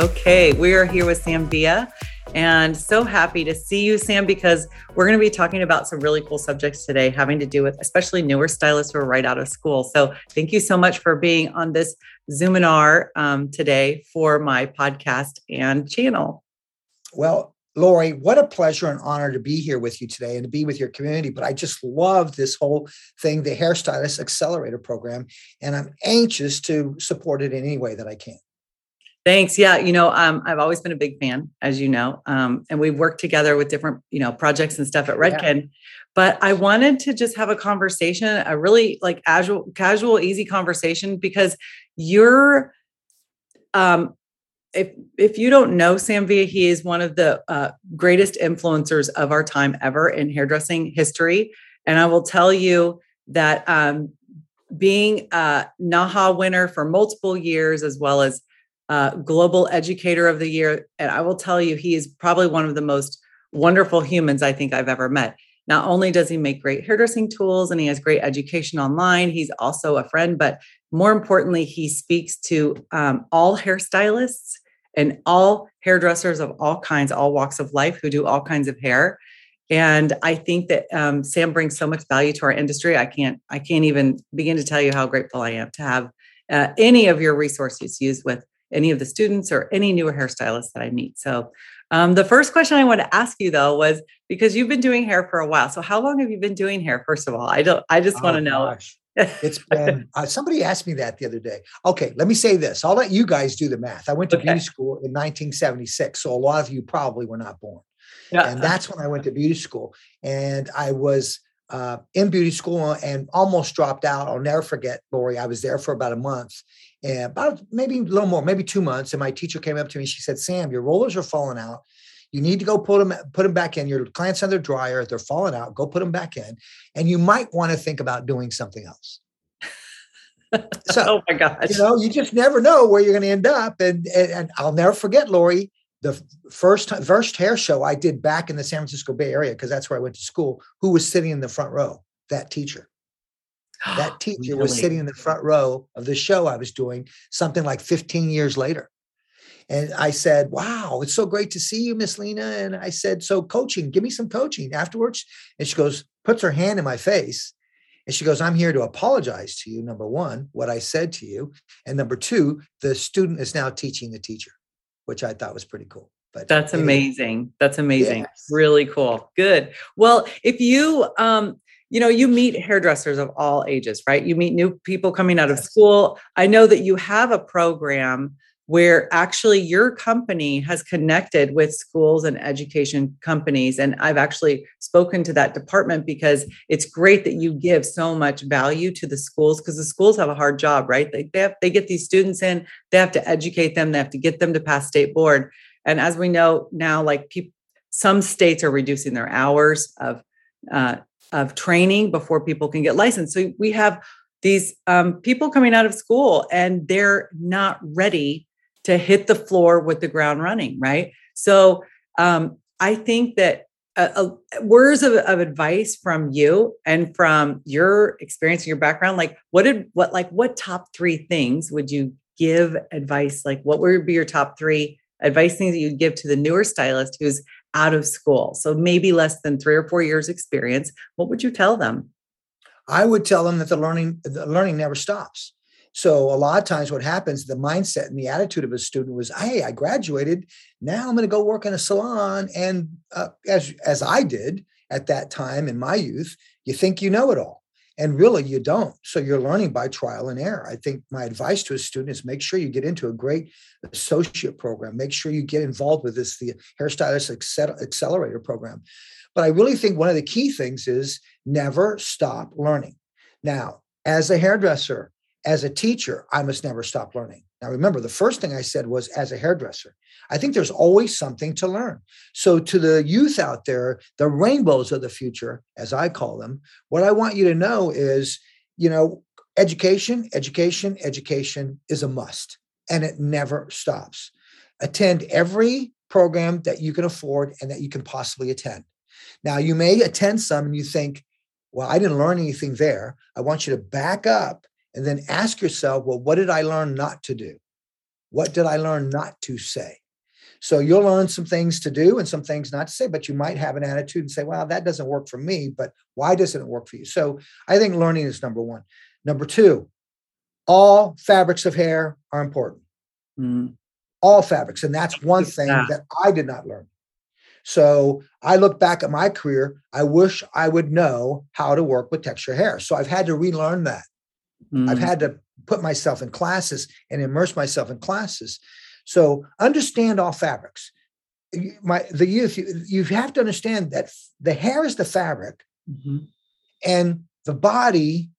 Okay, we are here with Sam Villa and so happy to see you, Sam, because we're going to be talking about some really cool subjects today, having to do with especially newer stylists who are right out of school. So thank you so much for being on this Zoominar um, today for my podcast and channel. Well, Lori, what a pleasure and honor to be here with you today and to be with your community. But I just love this whole thing, the Hairstylist Accelerator Program, and I'm anxious to support it in any way that I can. Thanks. Yeah, you know, um, I've always been a big fan, as you know, um, and we've worked together with different, you know, projects and stuff at Redken. Yeah. But I wanted to just have a conversation, a really like casual, casual, easy conversation, because you're, um, if if you don't know Sam Villa, he is one of the uh, greatest influencers of our time ever in hairdressing history, and I will tell you that um, being a NAHA winner for multiple years, as well as uh, Global Educator of the Year. And I will tell you, he is probably one of the most wonderful humans I think I've ever met. Not only does he make great hairdressing tools and he has great education online, he's also a friend, but more importantly, he speaks to um, all hairstylists and all hairdressers of all kinds, all walks of life who do all kinds of hair. And I think that um, Sam brings so much value to our industry. I can't, I can't even begin to tell you how grateful I am to have uh, any of your resources used with any of the students or any newer hairstylists that I meet. So, um, the first question I want to ask you though was because you've been doing hair for a while. So, how long have you been doing hair? First of all, I don't. I just oh, want to know. it's been uh, somebody asked me that the other day. Okay, let me say this. I'll let you guys do the math. I went to okay. beauty school in 1976, so a lot of you probably were not born. Yeah. And that's when I went to beauty school, and I was uh, in beauty school and almost dropped out. I'll never forget, Lori. I was there for about a month, and about maybe a little more, maybe two months. And my teacher came up to me. She said, "Sam, your rollers are falling out. You need to go put them put them back in. Your clients on their dryer, they're falling out. Go put them back in, and you might want to think about doing something else." So, oh my gosh, you know, you just never know where you're going to end up. And, and and I'll never forget, Lori the first first hair show I did back in the San Francisco Bay Area because that's where I went to school. Who was sitting in the front row? That teacher. That teacher really? was sitting in the front row of the show I was doing something like 15 years later. And I said, Wow, it's so great to see you, Miss Lena. And I said, So, coaching, give me some coaching afterwards. And she goes, puts her hand in my face. And she goes, I'm here to apologize to you, number one, what I said to you. And number two, the student is now teaching the teacher which I thought was pretty cool. But that's amazing. That's amazing. Yes. Really cool. Good. Well, if you um you know, you meet hairdressers of all ages, right? You meet new people coming out of school. I know that you have a program where actually your company has connected with schools and education companies. And I've actually spoken to that department because it's great that you give so much value to the schools because the schools have a hard job, right? They, they, have, they get these students in, they have to educate them, they have to get them to pass state board. And as we know now, like people, some states are reducing their hours of uh, of training before people can get licensed. So we have these um, people coming out of school and they're not ready to hit the floor with the ground running, right? So um, I think that uh, uh, words of, of advice from you and from your experience and your background, like what did what like what top three things would you give advice? Like what would be your top three advice things that you'd give to the newer stylist who's out of school? So maybe less than three or four years experience. What would you tell them? I would tell them that the learning the learning never stops. So a lot of times what happens, the mindset and the attitude of a student was, hey, I graduated. Now I'm going to go work in a salon. And uh, as, as I did at that time in my youth, you think you know it all. And really, you don't. So you're learning by trial and error. I think my advice to a student is make sure you get into a great associate program. Make sure you get involved with this, the hairstylist accelerator program. But I really think one of the key things is never stop learning. Now, as a hairdresser, as a teacher, I must never stop learning. Now, remember, the first thing I said was as a hairdresser. I think there's always something to learn. So, to the youth out there, the rainbows of the future, as I call them, what I want you to know is, you know, education, education, education is a must, and it never stops. Attend every program that you can afford and that you can possibly attend. Now, you may attend some and you think, well, I didn't learn anything there. I want you to back up and then ask yourself, well, what did I learn not to do? What did I learn not to say? So you'll learn some things to do and some things not to say, but you might have an attitude and say, well, that doesn't work for me, but why doesn't it work for you? So I think learning is number one. Number two, all fabrics of hair are important. Mm. All fabrics. And that's one thing yeah. that I did not learn. So I look back at my career. I wish I would know how to work with texture hair. So I've had to relearn that. Mm. I've had to put myself in classes and immerse myself in classes so understand all fabrics. My the youth, you, you have to understand that the hair is the fabric, mm-hmm. and the body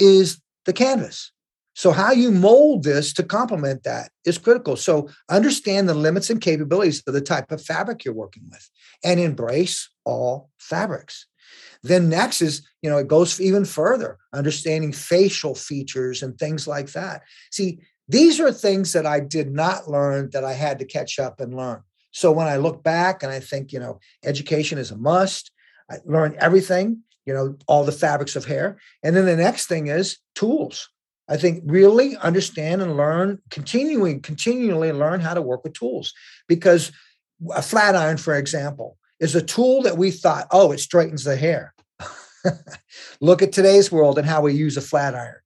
is the canvas. So how you mold this to complement that is critical. So understand the limits and capabilities of the type of fabric you're working with, and embrace all fabrics. Then next is, you know, it goes even further, understanding facial features and things like that. See, these are things that I did not learn that I had to catch up and learn. So when I look back and I think, you know, education is a must, I learned everything, you know, all the fabrics of hair. And then the next thing is tools. I think really understand and learn, continuing, continually learn how to work with tools. Because a flat iron, for example, is a tool that we thought, oh, it straightens the hair. Look at today's world and how we use a flat iron.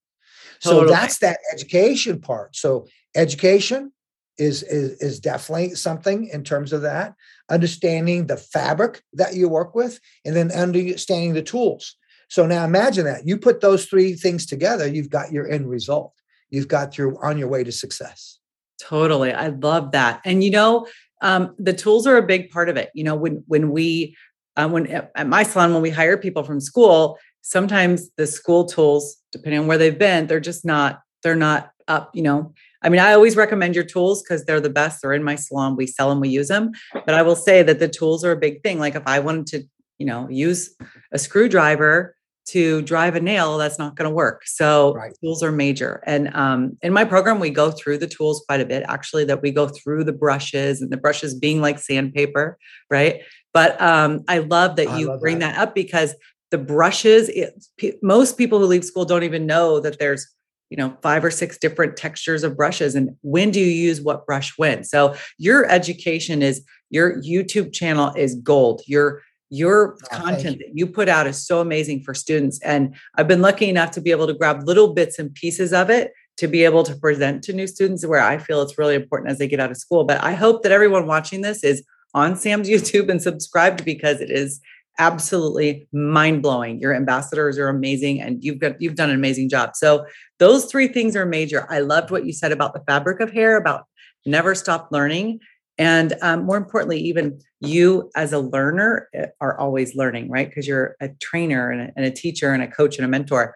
Totally. So that's that education part. So education is, is is definitely something in terms of that. Understanding the fabric that you work with, and then understanding the tools. So now imagine that you put those three things together, you've got your end result. You've got your on your way to success. Totally, I love that. And you know, um, the tools are a big part of it. You know, when when we uh, when at my salon when we hire people from school, sometimes the school tools depending on where they've been they're just not they're not up you know i mean i always recommend your tools because they're the best they're in my salon we sell them we use them but i will say that the tools are a big thing like if i wanted to you know use a screwdriver to drive a nail that's not going to work. So right. tools are major. And um, in my program we go through the tools quite a bit actually that we go through the brushes and the brushes being like sandpaper right? But um, i love that you love bring that. that up because the brushes it, p- most people who leave school don't even know that there's you know five or six different textures of brushes and when do you use what brush when. So your education is your youtube channel is gold. Your your oh, content you. that you put out is so amazing for students and i've been lucky enough to be able to grab little bits and pieces of it to be able to present to new students where i feel it's really important as they get out of school but i hope that everyone watching this is on sam's youtube and subscribed because it is absolutely mind blowing. Your ambassadors are amazing, and you've got you've done an amazing job. So those three things are major. I loved what you said about the fabric of hair, about never stop learning, and um, more importantly, even you as a learner eh, are always learning, right? Because you're a trainer and a, and a, teacher and a coach and a mentor.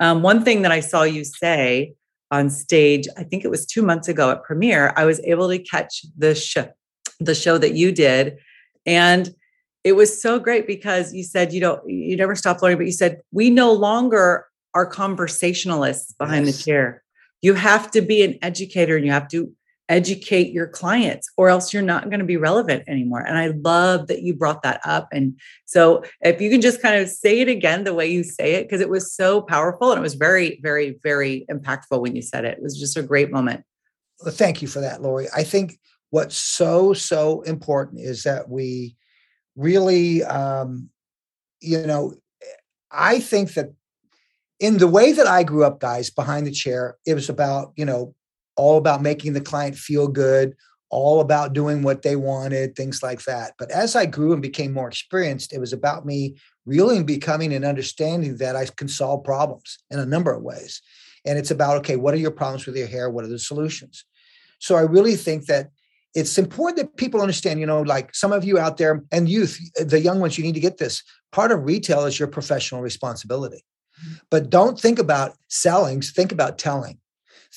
Um, one thing that I saw you say on stage, I think it was two months ago at Premiere, I was able to catch the show, the show that you did, and it was so great because you said you don't you never stop learning but you said we no longer are conversationalists behind yes. the chair you have to be an educator and you have to educate your clients or else you're not going to be relevant anymore. And i love that you brought that up. And so if you can just kind of say it again the way you say it because it was so powerful and it was very very very impactful when you said it. It was just a great moment. Well, thank you for that lori. I think what's so so important is that we really, um, you know, I think that in the way that I grew up, guys, behind the chair, it was about, you know, all about making the client feel good, all about doing what they wanted, things like that. But as I grew and became more experienced, it was about me really becoming and understanding that I can solve problems in a number of ways. And it's about, okay, what are your problems with your hair? What are the solutions? So I really think that it's important that people understand, you know, like some of you out there and youth, the young ones, you need to get this. Part of retail is your professional responsibility. Mm-hmm. But don't think about selling, think about telling.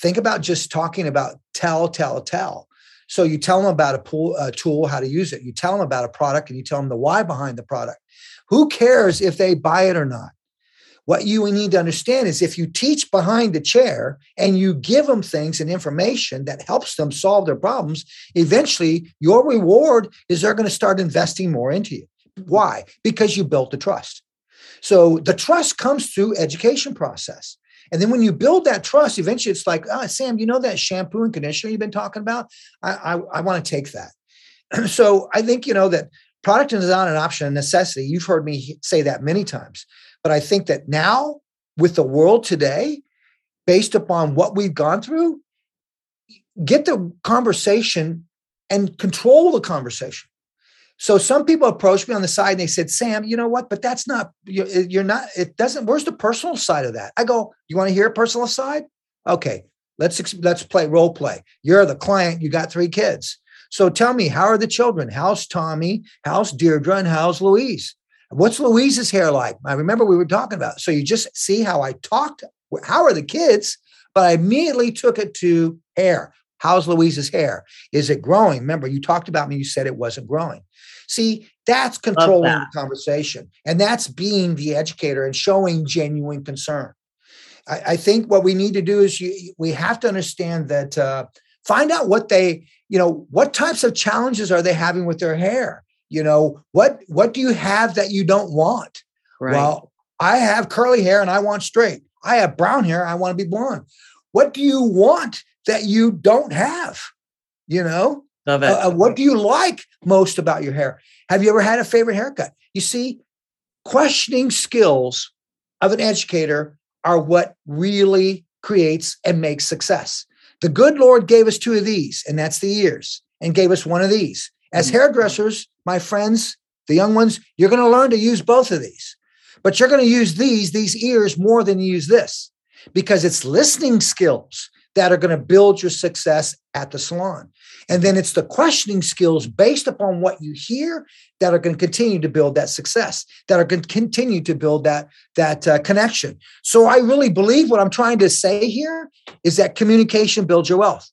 Think about just talking about tell, tell, tell. So you tell them about a, pool, a tool, how to use it. You tell them about a product and you tell them the why behind the product. Who cares if they buy it or not? What you need to understand is if you teach behind the chair and you give them things and information that helps them solve their problems, eventually your reward is they're going to start investing more into you. Mm-hmm. Why? Because you built the trust. So the trust comes through education process. And then when you build that trust, eventually it's like, oh, Sam, you know that shampoo and conditioner you've been talking about? I, I, I want to take that. so I think, you know, that product is not an option, a necessity. You've heard me say that many times. But I think that now with the world today, based upon what we've gone through, get the conversation and control the conversation. So some people approached me on the side and they said, Sam, you know what? But that's not, you're, uh, you're not, it doesn't, where's the personal side of that? I go, you want to hear a personal side? Okay, let's, let's play role play. You're the client, you got three kids. So tell me, how are the children? How's Tommy? How's Deirdre? And how's Louise? What's Louise's hair like? I remember we were talking about. So you just see how I talked. How are the kids? But I immediately took it to hair. How's Louise's hair? Is it growing? Remember, you talked about me, you said it wasn't growing. See, that's controlling that. the conversation. And that's being the educator and showing genuine concern. I, I think what we need to do is you, we have to understand that uh, find out what they, you know, what types of challenges are they having with their hair? You know, what what do you have that you don't want? Right. Well, I have curly hair and I want straight. I have brown hair, I want to be blonde. What do you want that you don't have? You know, Love it. Uh, uh, what do you like most about your hair? Have you ever had a favorite haircut? You see, questioning skills of an educator are what really creates and makes success. The good Lord gave us two of these, and that's the ears, and gave us one of these. As mm-hmm. hairdressers, my friends, the young ones, you're going to learn to use both of these, but you're going to use these, these ears more than you use this because it's listening skills that are going to build your success at the salon. And then it's the questioning skills based upon what you hear that are going to continue to build that success, that are going to continue to build that, that uh, connection. So I really believe what I'm trying to say here is that communication builds your wealth.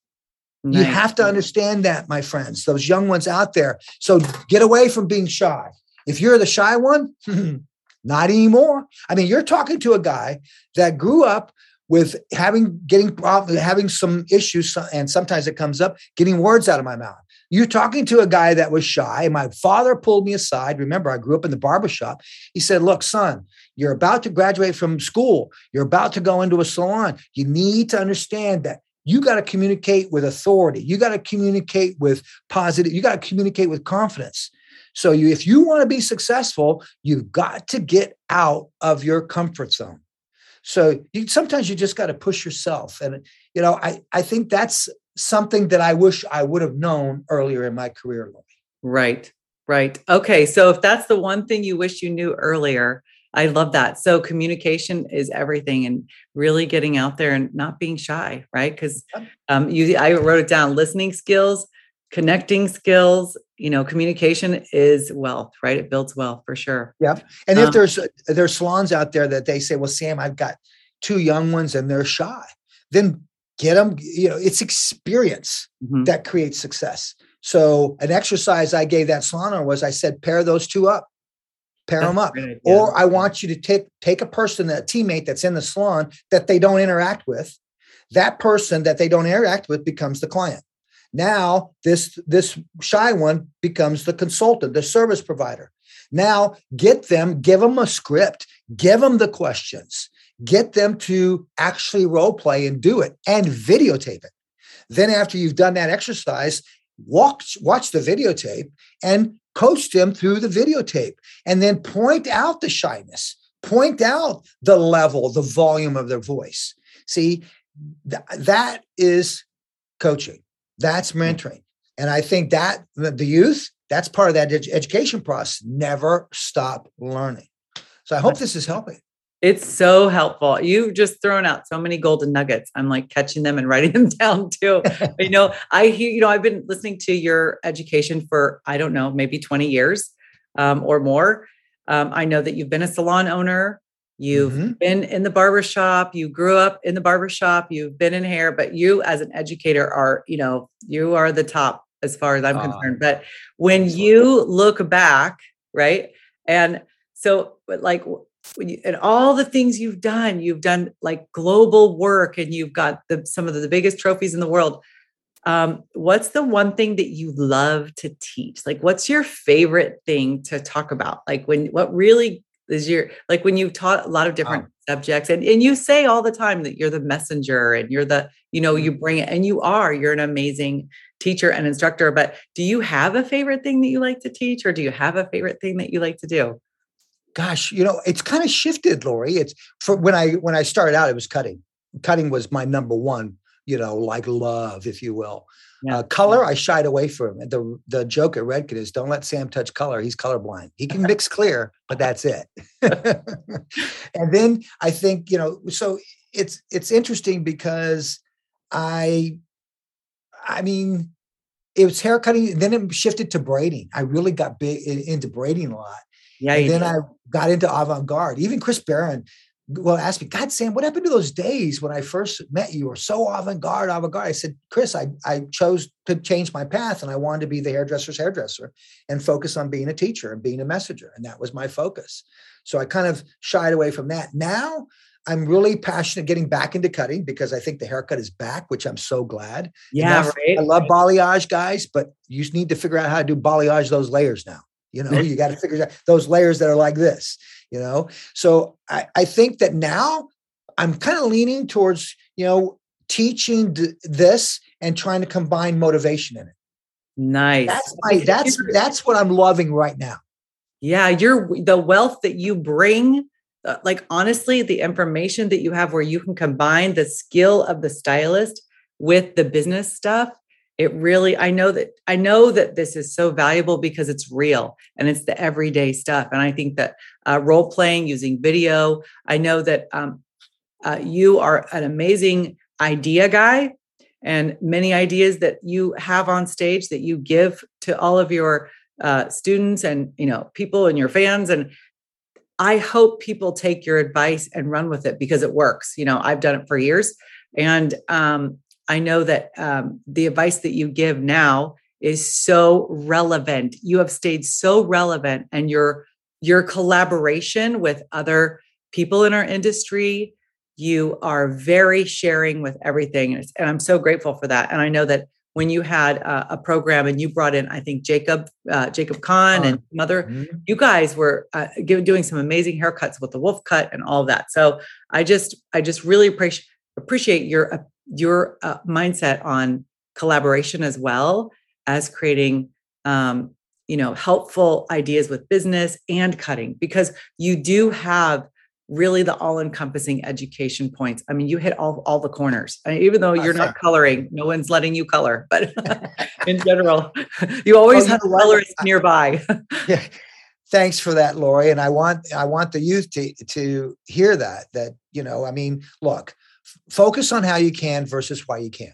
Nice. You have to understand that, my friends, those young ones out there. So get away from being shy. If you're the shy one, not anymore. I mean, you're talking to a guy that grew up with having getting having some issues and sometimes it comes up getting words out of my mouth. You're talking to a guy that was shy. My father pulled me aside. Remember i grew up in the barbershop he said look son you're about to graduate from school. You're about to go into a salon. You need to understand that you got to communicate with authority. You got to communicate with positive you got to communicate with confidence. So you if you want to be successful you've got to get out of your comfort zone so you, sometimes you just got to push yourself. And, you know, I, I think that's something that I wish I would have known earlier in my career. Right. Right. Okay. So if that's the one thing you wish you knew earlier, I love that. So communication is everything and really getting out there and not being shy, right? Because um, you I wrote it down, listening skills, connecting skills, you know, communication is wealth, right? It builds wealth for sure. Yeah. And um, if there's there's salons out there that they say, well, Sam, I've got two young ones and they're shy, then get them, you know, it's experience mm-hmm. that creates success. So an exercise I gave that salon was I said, pair those two up, pair that's them up. Yeah. Or I want you to take take a person, a teammate that's in the salon that they don't interact with. That person that they don't interact with becomes the client. Now this this shy one becomes the consultant, the service provider. Now get them, give them a script, give them the questions, get them to actually role play and do it and videotape it. Then after you've done that exercise, watch watch the videotape and coach them through the videotape and then point out the shyness point out the level the volume of their voice see th- that is coaching that's mm. mentoring. And I think that the youth, that's part of that ed- education process. Never stop learning. So I hope this is helping. It's so helpful. You've just thrown out so many golden nuggets. I'm like catching them and writing them down too. you know, I hear, you know, I've been listening to your education for, I don't know, maybe 20 years um, or more. Um, I know that you've been a salon owner. You've mm-hmm. been in the barbershop, you grew up in the barbershop, you've been in hair, but you as an educator are, you know, you are the top as far as I'm uh, concerned. But when you look back, right? And so like you, and all the things you've done, you've done like global work and you've got the, some of the biggest trophies in the world. Um, what's the one thing that you love to teach? Like, what's your favorite thing to talk about? Like, when what really is your like when you've taught a lot of different wow. subjects and, and you say all the time that you're the messenger and you're the you know you mm-hmm. bring it and you are you're an amazing teacher and instructor but do you have a favorite thing that you like to teach or do you have a favorite thing that you like to do gosh you know it's kind of shifted lori it's for when i when i started out it was cutting cutting was my number one you know like love if you will yeah. Uh, color, I shied away from. The the joke at Redken is don't let Sam touch color. He's colorblind. He can mix clear, but that's it. and then I think you know, so it's it's interesting because I, I mean, it was hair cutting. Then it shifted to braiding. I really got big into braiding a lot. Yeah. And then did. I got into avant garde. Even Chris Baran well ask me, God, Sam, what happened to those days when I first met you? You were so avant-garde, avant-garde. I said, Chris, I, I chose to change my path and I wanted to be the hairdresser's hairdresser and focus on being a teacher and being a messenger. And that was my focus. So I kind of shied away from that. Now I'm really passionate getting back into cutting because I think the haircut is back, which I'm so glad. Yeah, right. I love balayage, guys, but you need to figure out how to do balayage those layers now. You know, you got to figure out those layers that are like this you know? So i, I think that now i'm kind of leaning towards you know teaching d- this and trying to combine motivation in it. Nice. That's my that's that's what i'm loving right now. Yeah you're the wealth that you bring uh, like honestly the information that you have where you can combine the skill of the stylist with the business stuff it really i know that i know that this is so valuable because it's real and it's the everyday stuff. And i think that uh, role playing using video i know that um, uh, you are an amazing idea guy and many ideas that you have on stage that you give to all of your uh, students and you know people and your fans. And i hope people take your advice and run with it because it works. You know i've done it for years and um, I know that um, the advice that you give now is so relevant. You have stayed so relevant, and your your collaboration with other people in our industry, you are very sharing with everything, and I'm so grateful for that. And I know that when you had a, a program and you brought in, I think Jacob uh, Jacob Khan and mother, mm-hmm. you guys were uh, doing some amazing haircuts with the wolf cut and all of that. So I just I just really appreciate appreciate your your uh, mindset on collaboration as well as creating um, you know helpful ideas with business and cutting because you do have really the all-encompassing education points. I mean you hit all, all the corners. I mean, even though you're not coloring no one's letting you color but in general you always have colorists nearby. Yeah. Thanks for that lori and i want i want the youth to to hear that that you know i mean look focus on how you can versus why you can't.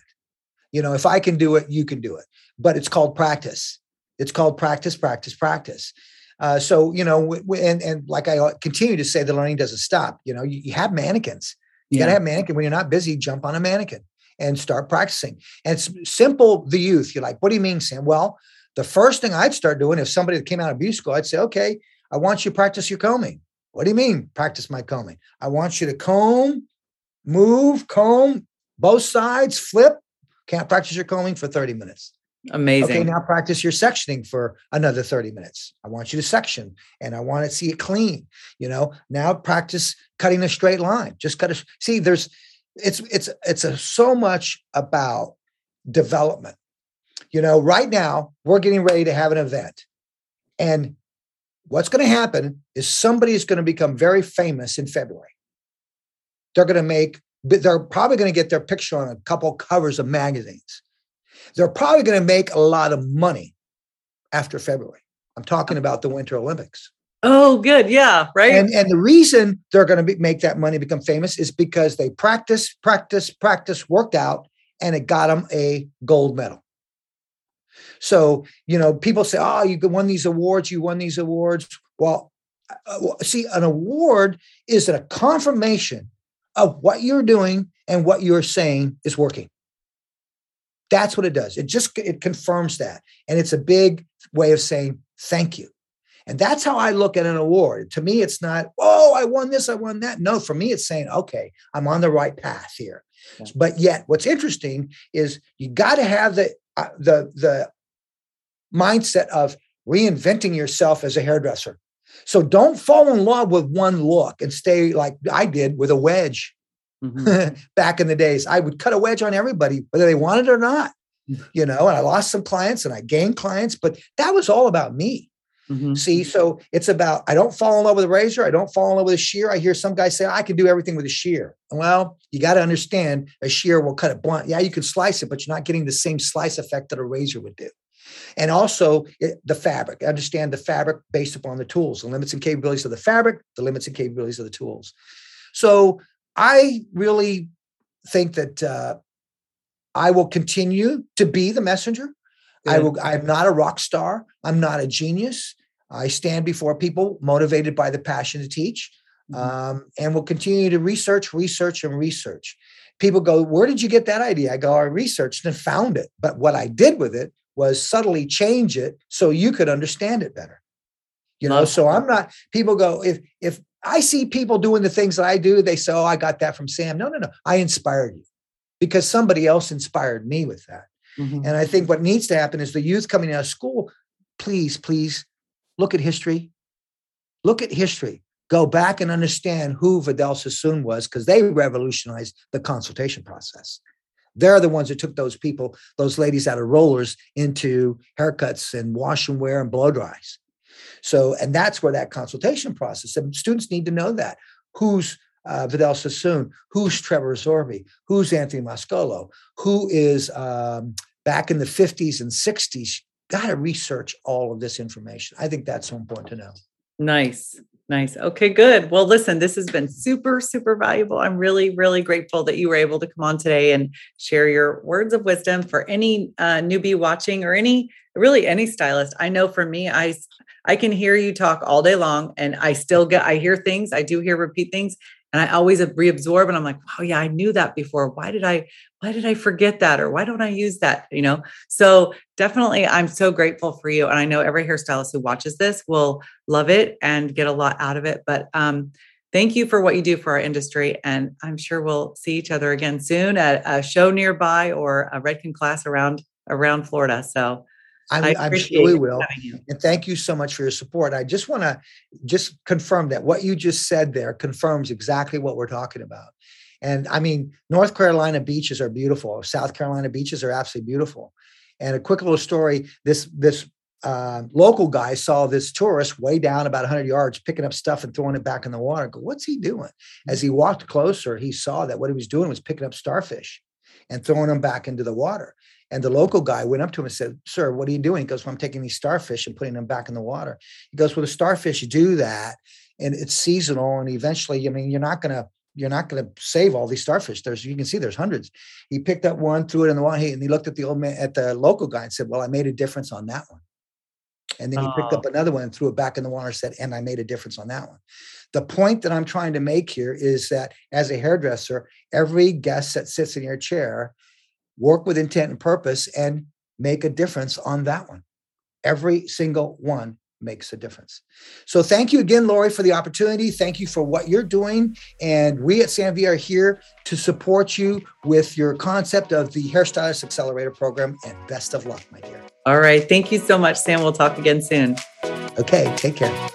You know, if I can do it, you can do it. But it's called practice. It's called practice, practice, practice. Uh, so you know, w- w- and and like I continue to say, the learning doesn't stop. You know, you, you have mannequins. You yeah. got to have mannequin when you're not busy. Jump on a mannequin and start practicing. And it's simple. The youth, you're like, what do you mean, Sam? Well, the first thing I'd start doing if somebody that came out of beauty school, I'd say, okay, I want you to practice your combing. What do you mean, practice my combing? I want you to comb move, comb, both sides, flip. Can't practice your combing for 30 minutes. Amazing. Okay, now practice your sectioning for another 30 minutes. I want you to section and I want to see it clean. You know, now practice cutting a straight line. Just cut a see, there's it's it's it's a, so much about development. You know, right now we're getting ready to have an event. And what's going to happen is somebody is going to become very famous in February they're going to make they're probably going to get their picture on a couple covers of magazines. They're probably going to make a lot of money after february. I'm talking about the winter olympics. Oh good. Yeah right? And, and the reason they're going to be, make that money become famous is because they practice practice practice worked out and it got them a gold medal. So you know people say oh you won these awards you won these awards. Well uh, see an award is a confirmation of what you're doing and what you're saying is working. That's what it does. It just it confirms that. And it's a big way of saying thank you. And that's how I look at an award. To me, it's not, oh, I won this, I won that. No, for me, it's saying, okay, I'm on the right path here. But yet, what's interesting is you got to have the uh, the the mindset of reinventing yourself as a hairdresser. So don't fall in love with one look and stay like I did with a wedge. Mm-hmm. Back in the days, I would cut a wedge on everybody, whether they wanted it or not. Mm. You know, and I lost some clients and I gained clients, but that was all about me. Mm-hmm. See, so it's about I don't fall in love with a razor, I don't fall in love with a shear. I hear some guys say I can do everything with a shear. Well, you got to understand a shear will cut it blunt. Yeah, you can slice it, but you're not getting the same slice effect that a razor would do. And also it, the fabric. Understand the fabric based upon the tools, the limits and capabilities of the fabric, the limits and capabilities of the tools. So I really think that uh, I will continue to be the messenger. Yeah. I will. I'm not a rock star. I'm not a genius. I stand before people motivated by the passion to teach mm-hmm. um, and will continue to research, research, and research. People go, Where did you get that idea? I go, I researched and found it. But what I did with it was subtly change it so you could understand it better. You know, so I'm not, people go, if, if I see people doing the things that I do, they say, Oh, I got that from Sam. No, no, no. I inspired you because somebody else inspired me with that. Mm-hmm. And I think what needs to happen is the youth coming out of school, please, please Look at history. Look at history. Go back and understand who Vidal Sassoon was because they revolutionized the consultation process. They're the ones that took those people, those ladies out of rollers into haircuts and wash and wear and blow dries. So, and that's where that consultation process, and students need to know that. Who's uh, Vidal Sassoon? Who's Trevor Sorbie? Who's Anthony Mascolo? Who is um, back in the 50s and 60s? got to research all of this information. I think that's so important to know. Nice. Nice. Okay, good. Well, listen, this has been super, super valuable. I'm really, really grateful that you were able to come on today and share your words of wisdom for any uh, newbie watching or any, really any stylist. I know for me, I, I can hear you talk all day long and I still get, I hear things, I do hear repeat things and I always reabsorb and I'm like, oh yeah, I knew that before. Why did I, why did I forget that? Or why don't I use that? You know? So definitely I'm so grateful for you. And I know every hairstylist who watches this will love it and get a lot out of it. But um, thank you for what you do for our industry. And I'm sure we'll see each other again soon at a show nearby or a Redken class around around Florida. So I'm, I'm sure we will. And thank you so much for your support. I just want to just confirm that what you just said there confirms exactly what we're talking about. And I mean, North Carolina beaches are beautiful. South Carolina beaches are absolutely beautiful. And a quick little story: this this uh, local guy saw this tourist way down about 100 yards picking up stuff and throwing it back in the water. Go, what's he doing? As he walked closer, he saw that what he was doing was picking up starfish and throwing them back into the water. And the local guy went up to him and said, Sir, what are you doing? He goes, Well, I'm taking these starfish and putting them back in the water. He goes, Well, the starfish do that and it's seasonal. And eventually, I mean, you're not going to you're not going to save all these starfish. There's you can see there's hundreds. He picked up one, threw it in the water, and he looked at the old man at the local guy and said, "Well, I made a difference on that one." And then he picked up oh. another one and threw it back in the water and said, "And I made a difference on that one." The point that I'm trying to make here is that as a hairdresser, every guest that sits in your chair work with intent and purpose and make a difference on that one. Every single one makes a difference. So thank you again, Lori, for the opportunity. Thank you for what you're doing. And we at Sam Villa are here to support you with your concept of the Hairstylist Accelerator Program. And best of luck, my dear. All right. Thank you so much, Sam. We'll talk again soon. Okay. Take care.